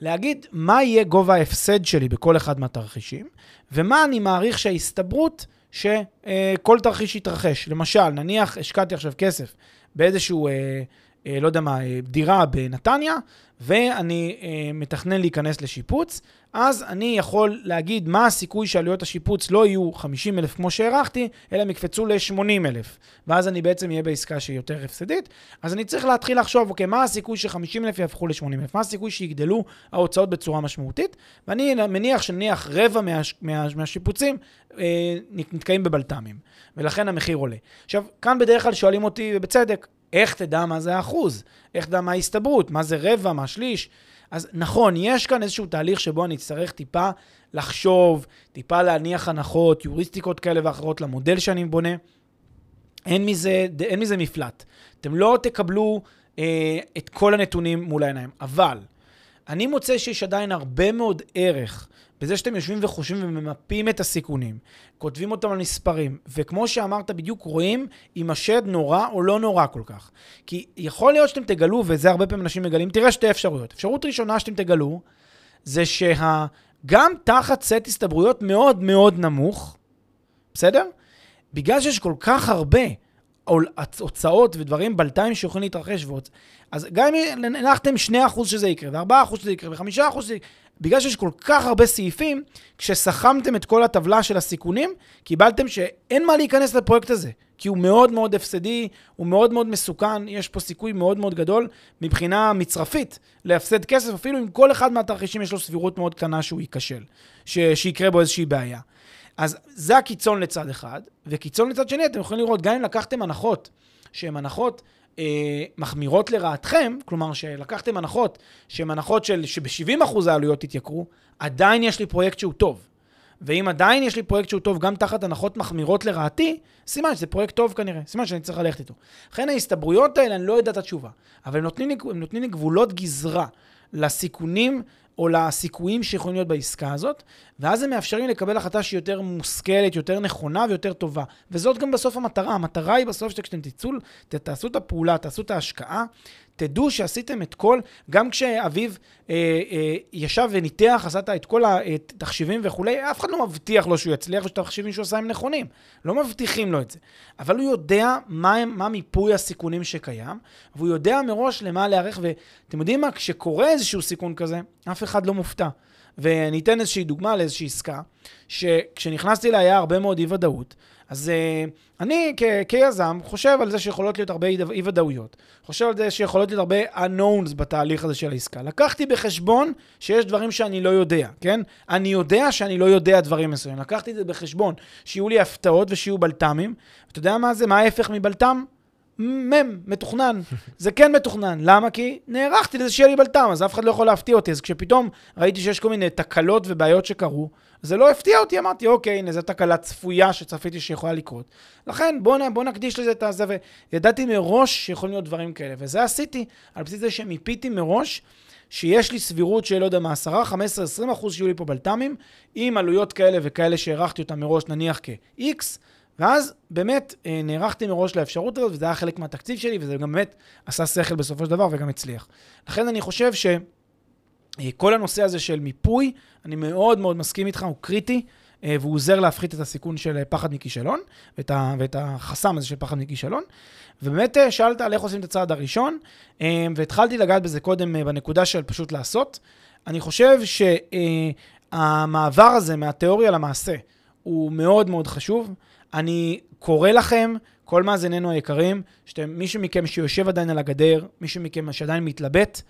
להגיד מה יהיה גובה ההפסד שלי בכל אחד מהתרחישים, ומה אני מעריך שההסתברות שכל תרחיש יתרחש. למשל, נניח השקעתי עכשיו כסף באיזשהו... אה, אה, לא יודע מה, אה, דירה בנתניה, ואני אה, מתכנן להיכנס לשיפוץ, אז אני יכול להגיד מה הסיכוי שעלויות השיפוץ לא יהיו 50 אלף כמו שהערכתי, אלא הם יקפצו ל-80 אלף. ואז אני בעצם אהיה בעסקה שהיא יותר הפסדית. אז אני צריך להתחיל לחשוב, אוקיי, מה הסיכוי ש-50 אלף יהפכו ל-80 אלף? מה הסיכוי שיגדלו ההוצאות בצורה משמעותית? ואני מניח שנניח רבע מה, מה, מהשיפוצים אה, נתקעים בבלת"מים, ולכן המחיר עולה. עכשיו, כאן בדרך כלל שואלים אותי, ובצדק, איך תדע מה זה האחוז? איך תדע מה ההסתברות? מה זה רבע? מה שליש? אז נכון, יש כאן איזשהו תהליך שבו אני אצטרך טיפה לחשוב, טיפה להניח הנחות, יוריסטיקות כאלה ואחרות למודל שאני בונה. אין מזה, אין מזה מפלט. אתם לא תקבלו אה, את כל הנתונים מול העיניים. אבל אני מוצא שיש עדיין הרבה מאוד ערך בזה שאתם יושבים וחושבים וממפים את הסיכונים, כותבים אותם על מספרים, וכמו שאמרת בדיוק, רואים אם השד נורא או לא נורא כל כך. כי יכול להיות שאתם תגלו, וזה הרבה פעמים אנשים מגלים, תראה שתי אפשרויות. אפשרות ראשונה שאתם תגלו, זה שגם תחת סט הסתברויות מאוד מאוד נמוך, בסדר? בגלל שיש כל כך הרבה הוצאות ודברים בלתיים שיכולים להתרחש, אז גם אם הנחתם 2% שזה יקרה, ו-4% שזה יקרה, ו-5% שזה יקרה, בגלל שיש כל כך הרבה סעיפים, כשסכמתם את כל הטבלה של הסיכונים, קיבלתם שאין מה להיכנס לפרויקט הזה, כי הוא מאוד מאוד הפסדי, הוא מאוד מאוד מסוכן, יש פה סיכוי מאוד מאוד גדול מבחינה מצרפית להפסד כסף, אפילו אם כל אחד מהתרחישים יש לו סבירות מאוד קטנה שהוא ייכשל, ש- שיקרה בו איזושהי בעיה. אז זה הקיצון לצד אחד, וקיצון לצד שני, אתם יכולים לראות, גם אם לקחתם הנחות, שהן הנחות אה, מחמירות לרעתכם, כלומר שלקחתם הנחות שהן הנחות של, שב-70% העלויות יתייקרו, עדיין יש לי פרויקט שהוא טוב. ואם עדיין יש לי פרויקט שהוא טוב גם תחת הנחות מחמירות לרעתי, סימן שזה פרויקט טוב כנראה, סימן שאני צריך ללכת איתו. לכן ההסתברויות האלה, אני לא יודע את התשובה, אבל הם נותנים לי, הם נותנים לי גבולות גזרה לסיכונים או לסיכויים שיכולים להיות בעסקה הזאת, ואז הם מאפשרים לקבל החלטה שהיא יותר מושכלת, יותר נכונה ויותר טובה. וזאת גם בסוף המטרה. המטרה היא בסוף שכשאתם תצאו, תעשו את הפעולה, תעשו את ההשקעה, תדעו שעשיתם את כל, גם כשאביב אה, אה, ישב וניתח, עשה את כל התחשיבים וכולי, אף אחד לא מבטיח לו שהוא יצליח ושהתחשיבים שהוא עשה הם נכונים. לא מבטיחים לו את זה. אבל הוא יודע מה, מה מיפוי הסיכונים שקיים, והוא יודע מראש למה להיערך, ואתם יודעים מה? כשקורה איזשהו סיכון כזה, אף אחד לא מופתע. ואני אתן איזושהי דוגמה לאיזושהי עסקה, שכשנכנסתי אליה היה הרבה מאוד אי-ודאות, אז uh, אני כ- כיזם חושב על זה שיכולות להיות הרבה אי-ודאויות. חושב על זה שיכולות להיות הרבה unknowns בתהליך הזה של העסקה. לקחתי בחשבון שיש דברים שאני לא יודע, כן? אני יודע שאני לא יודע דברים מסוימים. לקחתי את זה בחשבון, שיהיו לי הפתעות ושיהיו בלת"מים. אתה יודע מה זה? מה ההפך מבלת"ם? מם, מתוכנן. זה כן מתוכנן. למה? כי נערכתי לזה שיהיה לי בלת"ם, אז אף אחד לא יכול להפתיע אותי. אז כשפתאום ראיתי שיש כל מיני תקלות ובעיות שקרו, זה לא הפתיע אותי, אמרתי, אוקיי, הנה, זו תקלה צפויה שצפיתי שיכולה לקרות. לכן, בואו בוא נקדיש לזה את הזה, וידעתי מראש שיכולים להיות דברים כאלה. וזה עשיתי, על בסיס זה שמיפיתי מראש. שיש לי סבירות של, לא יודע מה, 10, 15, 20 אחוז שיהיו לי פה בלת"מים, עם עלויות כאלה וכאלה שהערכתי אותם מראש, נניח כ-X, ואז באמת אה, נערכתי מראש לאפשרות הזאת, וזה היה חלק מהתקציב שלי, וזה גם באמת עשה שכל בסופו של דבר וגם הצליח. לכן אני חושב שכל הנושא הזה של מיפוי, אני מאוד מאוד מסכים איתך, הוא קריטי. אה, והוא עוזר להפחית את הסיכון של אה, פחד מכישלון, ואת, ה, ואת החסם הזה של פחד מכישלון. ובאמת שאלת על איך עושים את הצעד הראשון, והתחלתי לגעת בזה קודם בנקודה של פשוט לעשות. אני חושב שהמעבר הזה מהתיאוריה למעשה הוא מאוד מאוד חשוב. אני קורא לכם, כל מאזיננו היקרים, שאתם, מישהו מכם שיושב עדיין על הגדר, מישהו מכם שעדיין מתלבט,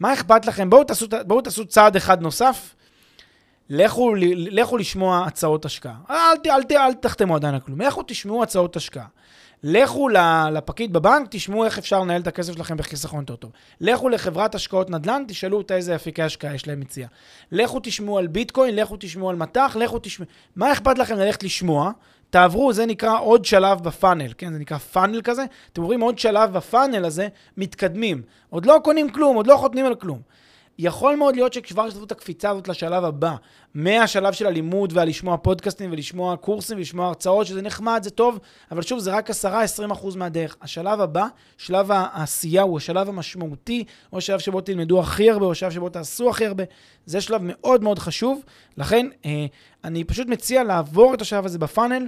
מה אכפת לכם? בואו תעשו, בואו תעשו צעד אחד נוסף, לכו, לכו לשמוע הצעות השקעה. אל, אל, אל, אל תחתמו עדיין על כלום, לכו תשמעו הצעות השקעה. לכו לפקיד בבנק, תשמעו איך אפשר לנהל את הכסף שלכם בחיסכון יותר טוב. לכו לחברת השקעות נדל"ן, תשאלו אותה איזה אפיקי השקעה יש להם מציע. לכו תשמעו על ביטקוין, לכו תשמעו על מטח, לכו תשמעו... מה אכפת לכם ללכת לשמוע? תעברו, זה נקרא עוד שלב בפאנל, כן? זה נקרא פאנל כזה. אתם עוברים עוד שלב בפאנל הזה, מתקדמים. עוד לא קונים כלום, עוד לא חותמים על כלום. יכול מאוד להיות שכבר יש את הקפיצה הזאת לשלב הבא, מהשלב של הלימוד והלשמוע פודקאסטים ולשמוע קורסים ולשמוע הרצאות, שזה נחמד, זה טוב, אבל שוב, זה רק 10-20% מהדרך. השלב הבא, שלב העשייה, הוא השלב המשמעותי, או השלב שבו תלמדו הכי הרבה, או השלב שבו תעשו הכי הרבה. זה שלב מאוד מאוד חשוב, לכן אה, אני פשוט מציע לעבור את השלב הזה בפאנל,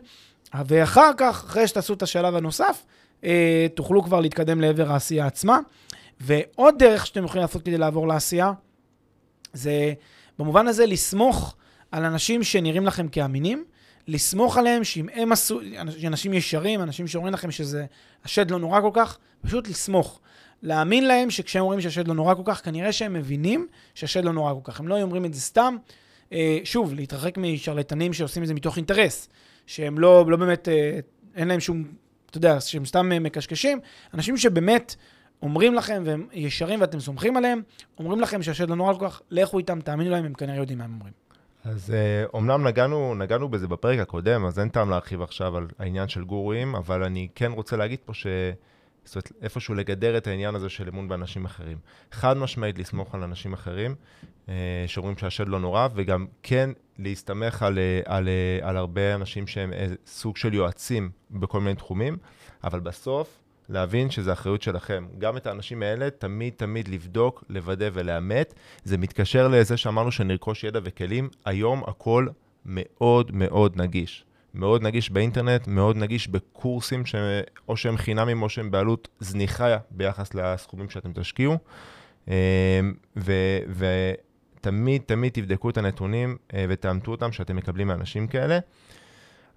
ואחר כך, אחרי שתעשו את השלב הנוסף, אה, תוכלו כבר להתקדם לעבר העשייה עצמה. ועוד דרך שאתם יכולים לעשות כדי לעבור לעשייה, זה במובן הזה לסמוך על אנשים שנראים לכם כאמינים, לסמוך עליהם שאם הם עשו, אנשים ישרים, אנשים שאומרים לכם שזה, השד לא נורא כל כך, פשוט לסמוך. להאמין להם שכשהם אומרים שהשד לא נורא כל כך, כנראה שהם מבינים שהשד לא נורא כל כך. הם לא אומרים את זה סתם. אה, שוב, להתרחק משרלטנים שעושים את זה מתוך אינטרס, שהם לא, לא באמת, אה, אין להם שום, אתה יודע, שהם סתם מקשקשים. אנשים שבאמת אומרים לכם, והם ישרים ואתם סומכים עליהם, אומרים לכם שהשד לא נורא כל כך, לכו איתם, תאמינו להם, הם כנראה יודעים מה הם אומרים. אז אומנם נגענו, נגענו בזה בפרק הקודם, אז אין טעם להרחיב עכשיו על העניין של גורואים, אבל אני כן רוצה להגיד פה ש... זאת אומרת, איפשהו לגדר את העניין הזה של אמון באנשים אחרים. חד משמעית לסמוך על אנשים אחרים, אה, שאומרים שהשד לא נורא, וגם כן להסתמך על, אה, על, אה, על הרבה אנשים שהם סוג של יועצים בכל מיני תחומים, אבל בסוף, להבין שזו אחריות שלכם. גם את האנשים האלה, תמיד תמיד לבדוק, לוודא ולאמת. זה מתקשר לזה שאמרנו שנרכוש ידע וכלים. היום הכל מאוד מאוד נגיש. מאוד נגיש באינטרנט, מאוד נגיש בקורסים שאו שהם חינמים או שהם בעלות זניחה ביחס לסכומים שאתם תשקיעו. ותמיד, תמיד תבדקו את הנתונים אה, ותאמתו אותם שאתם מקבלים מאנשים כאלה.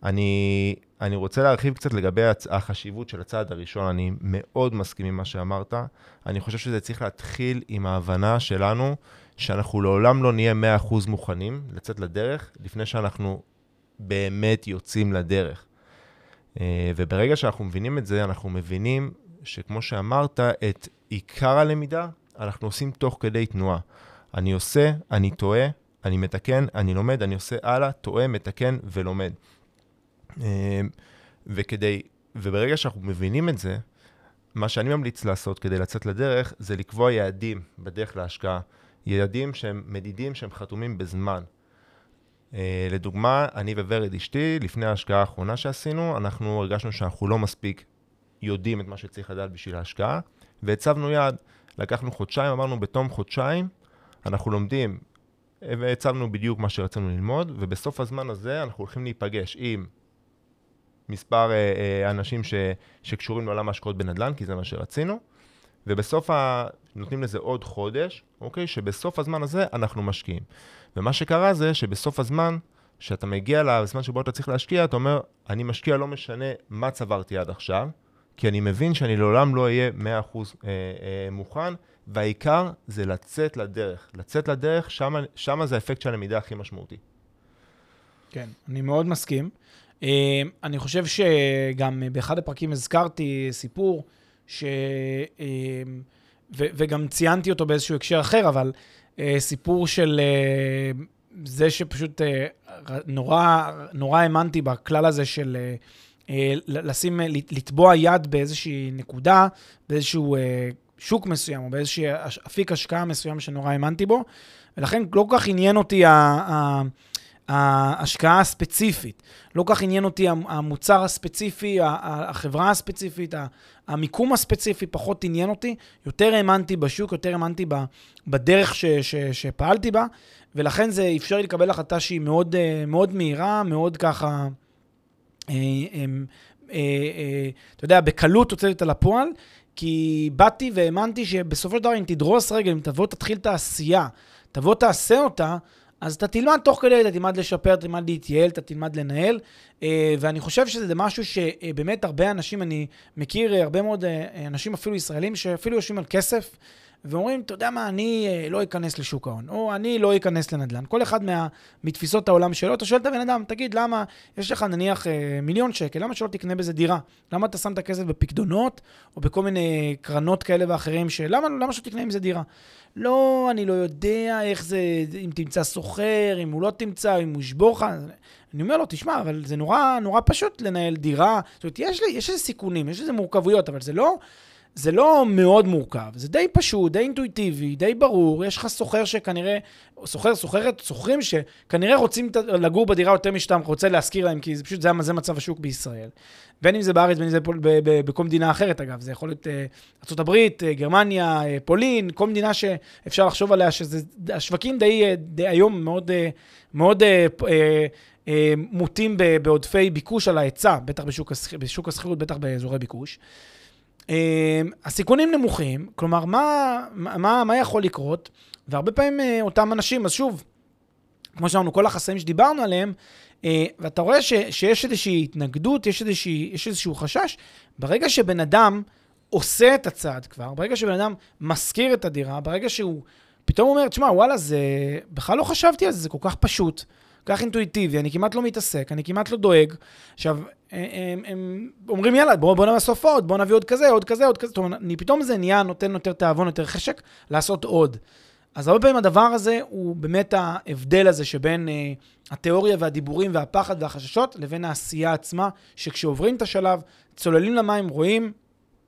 אני, אני רוצה להרחיב קצת לגבי החשיבות של הצעד הראשון, אני מאוד מסכים עם מה שאמרת. אני חושב שזה צריך להתחיל עם ההבנה שלנו שאנחנו לעולם לא נהיה 100% מוכנים לצאת לדרך לפני שאנחנו באמת יוצאים לדרך. אה, וברגע שאנחנו מבינים את זה, אנחנו מבינים שכמו שאמרת, את עיקר הלמידה אנחנו עושים תוך כדי תנועה. אני עושה, אני טועה, אני מתקן, אני לומד, אני עושה הלאה, טועה, מתקן ולומד. אה, וכדי, וברגע שאנחנו מבינים את זה, מה שאני ממליץ לעשות כדי לצאת לדרך, זה לקבוע יעדים בדרך להשקעה. יעדים שהם מדידים, שהם חתומים בזמן. אה, לדוגמה, אני וורד אשתי, לפני ההשקעה האחרונה שעשינו, אנחנו הרגשנו שאנחנו לא מספיק יודעים את מה שצריך לדעת בשביל ההשקעה, והצבנו יעד. לקחנו חודשיים, אמרנו בתום חודשיים, אנחנו לומדים, והצבנו בדיוק מה שרצינו ללמוד, ובסוף הזמן הזה אנחנו הולכים להיפגש עם מספר אה, אה, אנשים ש, שקשורים לעולם ההשקעות בנדל"ן, כי זה מה שרצינו, ובסוף ה... נותנים לזה עוד חודש, אוקיי? שבסוף הזמן הזה אנחנו משקיעים. ומה שקרה זה שבסוף הזמן, כשאתה מגיע לזמן שבו אתה צריך להשקיע, אתה אומר, אני משקיע לא משנה מה צברתי עד עכשיו, כי אני מבין שאני לעולם לא אהיה 100% אה, אה, מוכן, והעיקר זה לצאת לדרך. לצאת לדרך, שם, שם זה האפקט של הלמידה הכי משמעותי. כן, אני מאוד מסכים. אה, אני חושב שגם באחד הפרקים הזכרתי סיפור, ש... אה, ו- וגם ציינתי אותו באיזשהו הקשר אחר, אבל אה, סיפור של אה, זה שפשוט אה, נורא, נורא האמנתי בכלל הזה של אה, אה, לשים, לטבוע יד באיזושהי נקודה, באיזשהו אה, שוק מסוים, או באיזשהו אפיק השקעה מסוים שנורא האמנתי בו, ולכן לא כל כך עניין אותי. ה ההשקעה הספציפית. לא כך עניין אותי המוצר הספציפי, החברה הספציפית, המיקום הספציפי, פחות עניין אותי. יותר האמנתי בשוק, יותר האמנתי בדרך ש, ש, שפעלתי בה, ולכן זה אפשר לי לקבל החלטה שהיא מאוד, אה, מאוד מהירה, מאוד ככה, אה, אה, אתה יודע, בקלות הוצאתי אותה לפועל. כי באתי והאמנתי שבסופו של דבר, אם תדרוס רגל, אם תבוא, תתחיל את העשייה, תבוא, תעשה אותה, אז אתה תלמד תוך כדי, אתה תלמד לשפר, אתה תלמד להתייעל, אתה תלמד לנהל, אה, ואני חושב שזה משהו שבאמת הרבה אנשים, אני מכיר הרבה מאוד אה, אנשים, אפילו ישראלים, שאפילו יושבים על כסף, ואומרים, אתה יודע מה, אני אה, לא אכנס לשוק ההון, או אני לא אכנס לנדל"ן. כל אחד מה, מתפיסות העולם שלו, אתה שואל את הבן אדם, תגיד, למה, יש לך נניח מיליון שקל, למה שלא תקנה בזה דירה? למה אתה שם את הכסף בפקדונות, או בכל מיני קרנות כאלה ואחרים, שלמה למה שלא תקנה עם זה דירה? לא, אני לא יודע איך זה, אם תמצא סוחר, אם הוא לא תמצא, אם הוא ישבור לך. אני אומר לו, תשמע, אבל זה נורא, נורא פשוט לנהל דירה. זאת אומרת, יש, יש איזה סיכונים, יש איזה מורכבויות, אבל זה לא, זה לא מאוד מורכב. זה די פשוט, די אינטואיטיבי, די ברור. יש לך סוחר שכנראה, סוחר, סוחרת, סוחרים שכנראה רוצים לגור בדירה יותר משאתה רוצה להשכיר להם, כי זה פשוט, זה, זה מצב השוק בישראל. בין אם זה בארץ, בין אם זה בכל מדינה אחרת, אגב. זה יכול להיות uh, ארה"ב, uh, גרמניה, uh, פולין, כל מדינה שאפשר לחשוב עליה, שזה, השווקים די, די היום מאוד, מאוד uh, uh, uh, מוטים בעודפי ביקוש על ההיצע, בטח בשוק השכירות, בטח באזורי ביקוש. Uh, הסיכונים נמוכים, כלומר, מה, מה, מה יכול לקרות? והרבה פעמים uh, אותם אנשים, אז שוב, כמו שאמרנו, כל החסמים שדיברנו עליהם, אה, ואתה רואה ש, שיש איזושהי התנגדות, יש, איזושהי, יש איזשהו חשש. ברגע שבן אדם עושה את הצעד כבר, ברגע שבן אדם משכיר את הדירה, ברגע שהוא פתאום אומר, תשמע, וואלה, זה... בכלל לא חשבתי על זה, זה כל כך פשוט, כך אינטואיטיבי, אני כמעט לא מתעסק, אני כמעט לא דואג. עכשיו, הם, הם אומרים, יאללה, בואו בוא נאסוף עוד, בואו נביא עוד כזה, עוד כזה, עוד כזה. זאת אומרת, אני, פתאום זה נהיה נותן יותר תיאבון, יותר חשק, לעשות עוד. אז הרבה פעמים הדבר הזה הוא באמת ההבדל הזה שבין אה, התיאוריה והדיבורים והפחד והחששות לבין העשייה עצמה, שכשעוברים את השלב, צוללים למים, רואים,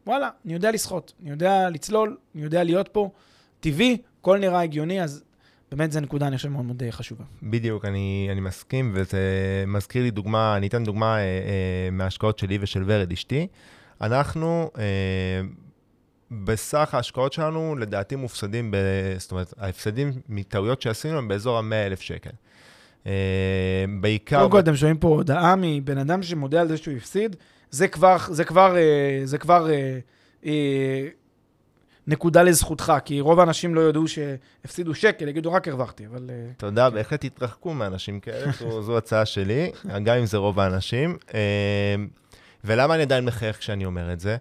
וואלה, אני יודע לשחות, אני יודע לצלול, אני יודע להיות פה, טבעי, הכל נראה הגיוני, אז באמת זו נקודה, אני חושב, מאוד מאוד חשובה. בדיוק, אני, אני מסכים, וזה מזכיר לי דוגמה, אני אתן דוגמה אה, אה, מההשקעות שלי ושל ורד אשתי. אנחנו, אה, בסך ההשקעות שלנו, לדעתי מופסדים, ב, זאת אומרת, ההפסדים מטעויות שעשינו הם באזור ה-100,000 שקל. אה, בעיקר... קודם כל, אתם שומעים פה הודעה מבן אדם שמודה על זה שהוא הפסיד, זה כבר, זה כבר, אה, זה כבר אה, אה, נקודה לזכותך, כי רוב האנשים לא ידעו שהפסידו שקל, יגידו רק הרווחתי, אבל... אה, תודה, בהחלט תתרחקו מאנשים כאלה, זו, זו הצעה שלי, גם אם זה רוב האנשים. אה, ולמה אני עדיין מחייך כשאני אומר את זה?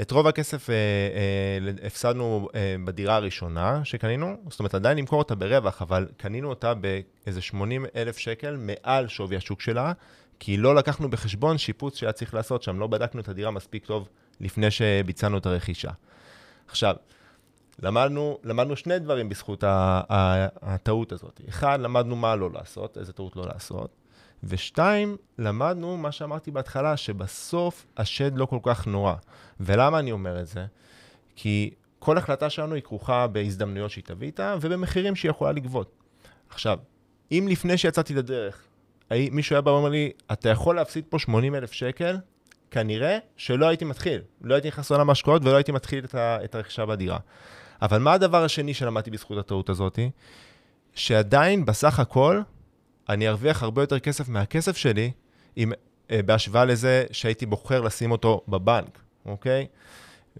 את רוב הכסף אה, אה, הפסדנו אה, בדירה הראשונה שקנינו, זאת אומרת, עדיין למכור אותה ברווח, אבל קנינו אותה באיזה 80 אלף שקל מעל שווי השוק שלה, כי לא לקחנו בחשבון שיפוץ שהיה צריך לעשות שם, לא בדקנו את הדירה מספיק טוב לפני שביצענו את הרכישה. עכשיו, למדנו, למדנו שני דברים בזכות הטעות הזאת. אחד, למדנו מה לא לעשות, איזה טעות לא לעשות. ושתיים, למדנו מה שאמרתי בהתחלה, שבסוף השד לא כל כך נורא. ולמה אני אומר את זה? כי כל החלטה שלנו היא כרוכה בהזדמנויות שהיא תביא איתה, ובמחירים שהיא יכולה לגבות. עכשיו, אם לפני שיצאתי לדרך, מישהו היה בא ואומר לי, אתה יכול להפסיד פה 80 אלף שקל, כנראה שלא הייתי מתחיל. לא הייתי נכנס לעולם ההשקעות ולא הייתי מתחיל את, ה, את הרכישה בדירה. אבל מה הדבר השני שלמדתי בזכות הטעות הזאת? שעדיין, בסך הכל, אני ארוויח הרבה יותר כסף מהכסף שלי, עם, אה, בהשוואה לזה שהייתי בוחר לשים אותו בבנק, אוקיי?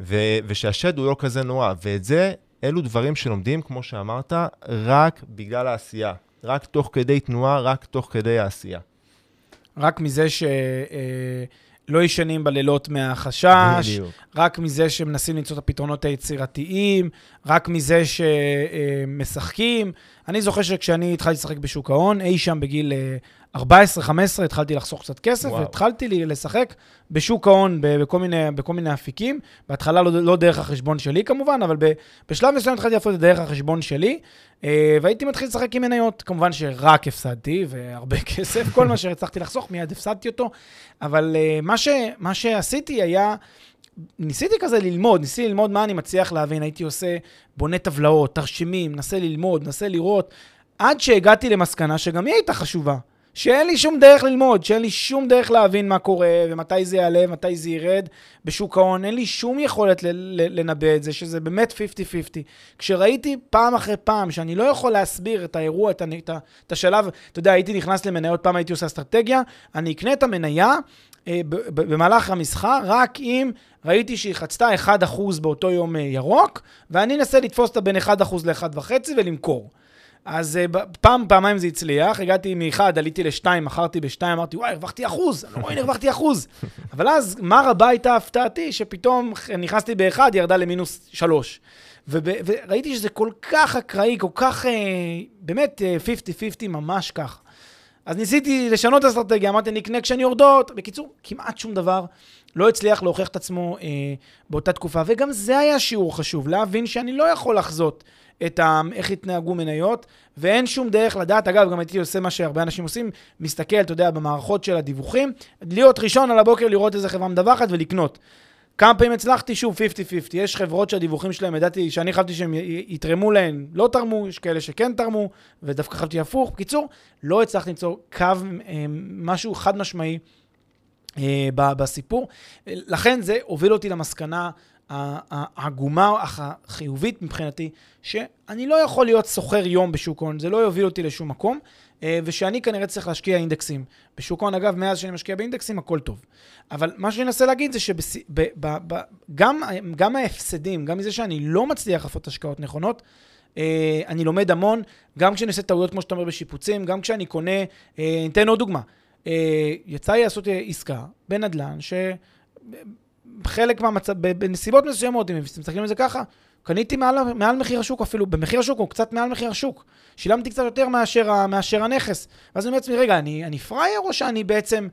ו, ושהשד הוא לא כזה נורא. ואת זה, אלו דברים שלומדים, כמו שאמרת, רק בגלל העשייה. רק תוך כדי תנועה, רק תוך כדי העשייה. רק מזה ש... אה, לא ישנים בלילות מהחשש, בדיוק. רק מזה שמנסים למצוא את הפתרונות היצירתיים, רק מזה שמשחקים. אני זוכר שכשאני התחלתי לשחק בשוק ההון, אי שם בגיל 14-15, התחלתי לחסוך קצת כסף, וואו. והתחלתי לשחק בשוק ההון בכל מיני, בכל מיני אפיקים. בהתחלה לא, לא דרך החשבון שלי כמובן, אבל בשלב מסוים התחלתי לעשות את דרך החשבון שלי, אה, והייתי מתחיל לשחק עם מניות. כמובן שרק הפסדתי, והרבה כסף, כל מה שהצלחתי לחסוך, מיד הפסדתי אותו. אבל אה, מה, ש, מה שעשיתי היה... ניסיתי כזה ללמוד, ניסיתי ללמוד מה אני מצליח להבין. הייתי עושה, בונה טבלאות, תרשימים, מנסה ללמוד, מנסה לראות, עד שהגעתי למסקנה שגם היא הייתה חשובה. שאין לי שום דרך ללמוד, שאין לי שום דרך להבין מה קורה ומתי זה יעלה ומתי זה ירד בשוק ההון. אין לי שום יכולת לנבא את זה, שזה באמת 50-50. כשראיתי פעם אחרי פעם שאני לא יכול להסביר את האירוע, את, את, את השלב, אתה יודע, הייתי נכנס למניות, פעם הייתי עושה אסטרטגיה, אני אקנה את המניה אה, במהלך המסחר, רק אם ראיתי שהיא חצתה 1% באותו יום אה, ירוק, ואני אנסה לתפוס אותה בין 1% ל-1.5 ולמכור. אז uh, פעם, פעמיים זה הצליח, הגעתי מ-1, עליתי ל-2, מכרתי ב-2, אמרתי, וואי, הרווחתי אחוז, אני לא רואה, הרווחתי אחוז. אבל אז, מה רבה הייתה הפתעתי, שפתאום נכנסתי ב-1, ירדה למינוס 3. וראיתי שזה כל כך אקראי, כל כך, באמת, 50-50, uh, ממש כך. אז ניסיתי לשנות את האסטרטגיה, אמרתי, אני אקנה כשאני יורדות. בקיצור, כמעט שום דבר לא הצליח להוכיח את עצמו אה, באותה תקופה. וגם זה היה שיעור חשוב, להבין שאני לא יכול לחזות את ה, איך התנהגו מניות, ואין שום דרך לדעת. אגב, גם הייתי עושה מה שהרבה אנשים עושים, מסתכל, אתה יודע, במערכות של הדיווחים, להיות ראשון על הבוקר, לראות איזה חברה מדווחת ולקנות. כמה פעמים הצלחתי? שוב, 50-50. יש חברות שהדיווחים שלהם, ידעתי שאני חשבתי שהם יתרמו להן, לא תרמו, יש כאלה שכן תרמו, ודווקא חשבתי הפוך. בקיצור, לא הצלחתי למצוא קו, אה, משהו חד משמעי אה, בסיפור. לכן זה הוביל אותי למסקנה העגומה, אך החיובית מבחינתי, שאני לא יכול להיות סוחר יום בשוק ההון, זה לא יוביל אותי לשום מקום, אה, ושאני כנראה צריך להשקיע אינדקסים. בשוק ההון, אגב, מאז שאני משקיע באינדקסים, הכל טוב. אבל מה שאני אנסה להגיד זה שגם ההפסדים, גם מזה שאני לא מצליח לעשות השקעות נכונות, אה, אני לומד המון, גם כשאני עושה טעויות, כמו שאתה אומר, בשיפוצים, גם כשאני קונה, אה, ניתן עוד דוגמה. יצא לי לעשות עסקה בנדל"ן, ש... חלק מהמצב, בנסיבות מסוימות, אם מסתכלים על זה ככה, קניתי מעל, מעל מחיר השוק אפילו, במחיר השוק, או קצת מעל מחיר השוק. שילמתי קצת יותר מאשר, מאשר הנכס. ואז אני אומר לעצמי, רגע, אני, אני פראייר או שאני בעצם...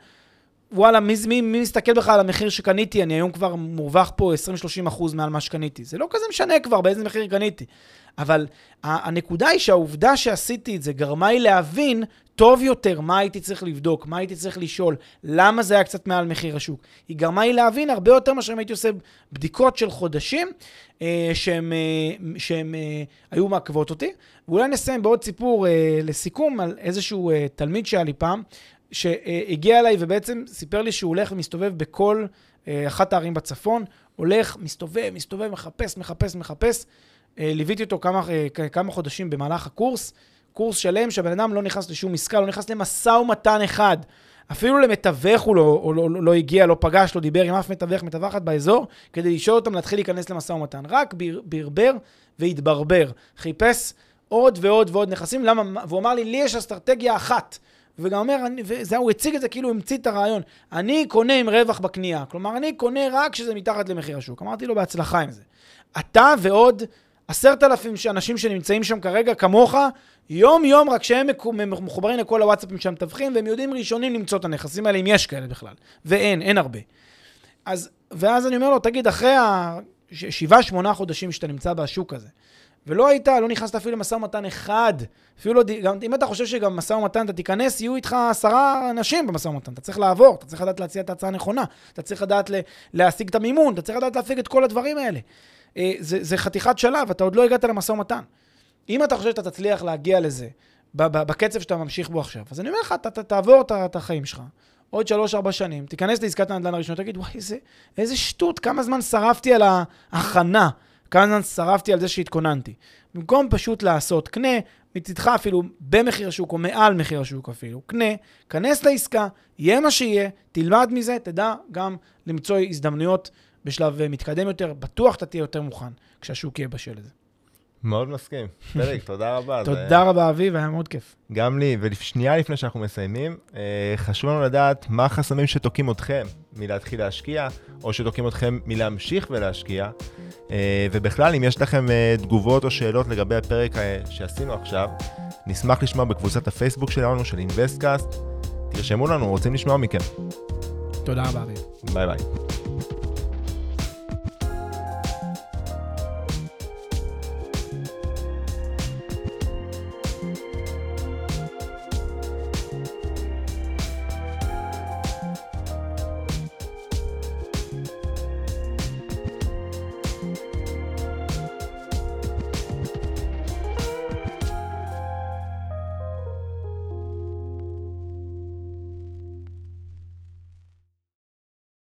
וואלה, מי, מי, מי מסתכל בכלל על המחיר שקניתי? אני היום כבר מורווח פה 20-30 אחוז מעל מה שקניתי. זה לא כזה משנה כבר באיזה מחיר קניתי. אבל הנקודה היא שהעובדה שעשיתי את זה גרמה לי להבין טוב יותר מה הייתי צריך לבדוק, מה הייתי צריך לשאול, למה זה היה קצת מעל מחיר השוק. היא גרמה לי להבין הרבה יותר מאשר אם הייתי עושה בדיקות של חודשים אה, שהן אה, אה, היו מעכבות אותי. ואולי נסיים בעוד סיפור אה, לסיכום על איזשהו אה, תלמיד שהיה לי פעם, שהגיע אליי ובעצם סיפר לי שהוא הולך ומסתובב בכל אה, אחת הערים בצפון, הולך, מסתובב, מסתובב, מחפש, מחפש, מחפש. אה, ליוויתי אותו כמה, אה, כמה חודשים במהלך הקורס, קורס שלם שהבן אדם לא נכנס לשום עסקה, לא נכנס למשא ומתן אחד. אפילו למתווך הוא לא, לא, לא, לא הגיע, לא פגש, לא דיבר עם אף מתווך, מתווכת באזור, כדי לשאול אותם להתחיל להיכנס למשא ומתן. רק ברבר והתברבר. חיפש עוד ועוד ועוד נכסים, למה? והוא אמר לי, לי יש אסטרטגיה אחת. וגם אומר, אני, וזה, הוא הציג את זה כאילו הוא המציא את הרעיון. אני קונה עם רווח בקנייה. כלומר, אני קונה רק כשזה מתחת למחיר השוק. אמרתי לו, בהצלחה עם זה. אתה ועוד עשרת אלפים אנשים שנמצאים שם כרגע, כמוך, יום-יום, רק שהם מחוברים לכל הוואטסאפים של המתווכים, והם יודעים ראשונים למצוא את הנכסים האלה, אם יש כאלה בכלל. ואין, אין הרבה. אז, ואז אני אומר לו, תגיד, אחרי השבעה, שמונה חודשים שאתה נמצא בשוק הזה, ולא היית, לא נכנסת אפילו למשא ומתן אחד, אפילו לא, גם אם אתה חושב שגם משא ומתן, אתה תיכנס, יהיו איתך עשרה אנשים במשא ומתן, אתה צריך לעבור, אתה צריך לדעת להציע את ההצעה הנכונה, אתה צריך לדעת להשיג את המימון, אתה צריך לדעת להפיג את כל הדברים האלה. אה, זה, זה חתיכת שלב, אתה עוד לא הגעת למשא ומתן. אם אתה חושב שאתה תצליח להגיע לזה בקצב שאתה ממשיך בו עכשיו, אז אני אומר לך, אתה, אתה תעבור את החיים שלך, עוד שלוש-ארבע שנים, תיכנס לעסקת הנדל"ן הראשונה, תגיד, וואי, איזה, איזה שטות, כמה זמן שרפתי על ההכנה, כמה זמן שרפתי על זה שהתכוננתי. במקום פשוט לעשות, קנה, מצדך אפילו במחיר השוק או מעל מחיר השוק אפילו, קנה, כנס לעסקה, יהיה מה שיהיה, תלמד מזה, תדע גם למצוא הזדמנויות בשלב מתקדם יותר, בטוח אתה תהיה יותר מוכן כשהשוק יהיה בשל לזה. מאוד מסכים. פרק, תודה רבה. תודה רבה, אביב, היה מאוד כיף. גם לי, ושנייה לפני שאנחנו מסיימים, אה, חשוב לנו לדעת מה החסמים שתוקעים אתכם מלהתחיל להשקיע, או שתוקעים אתכם מלהמשיך ולהשקיע. אה, ובכלל, אם יש לכם אה, תגובות או שאלות לגבי הפרק שעשינו עכשיו, נשמח לשמוע בקבוצת הפייסבוק שלנו, של אינבסטקאסט. תרשמו לנו, רוצים לשמוע מכם. תודה רבה, אביב. ביי ביי.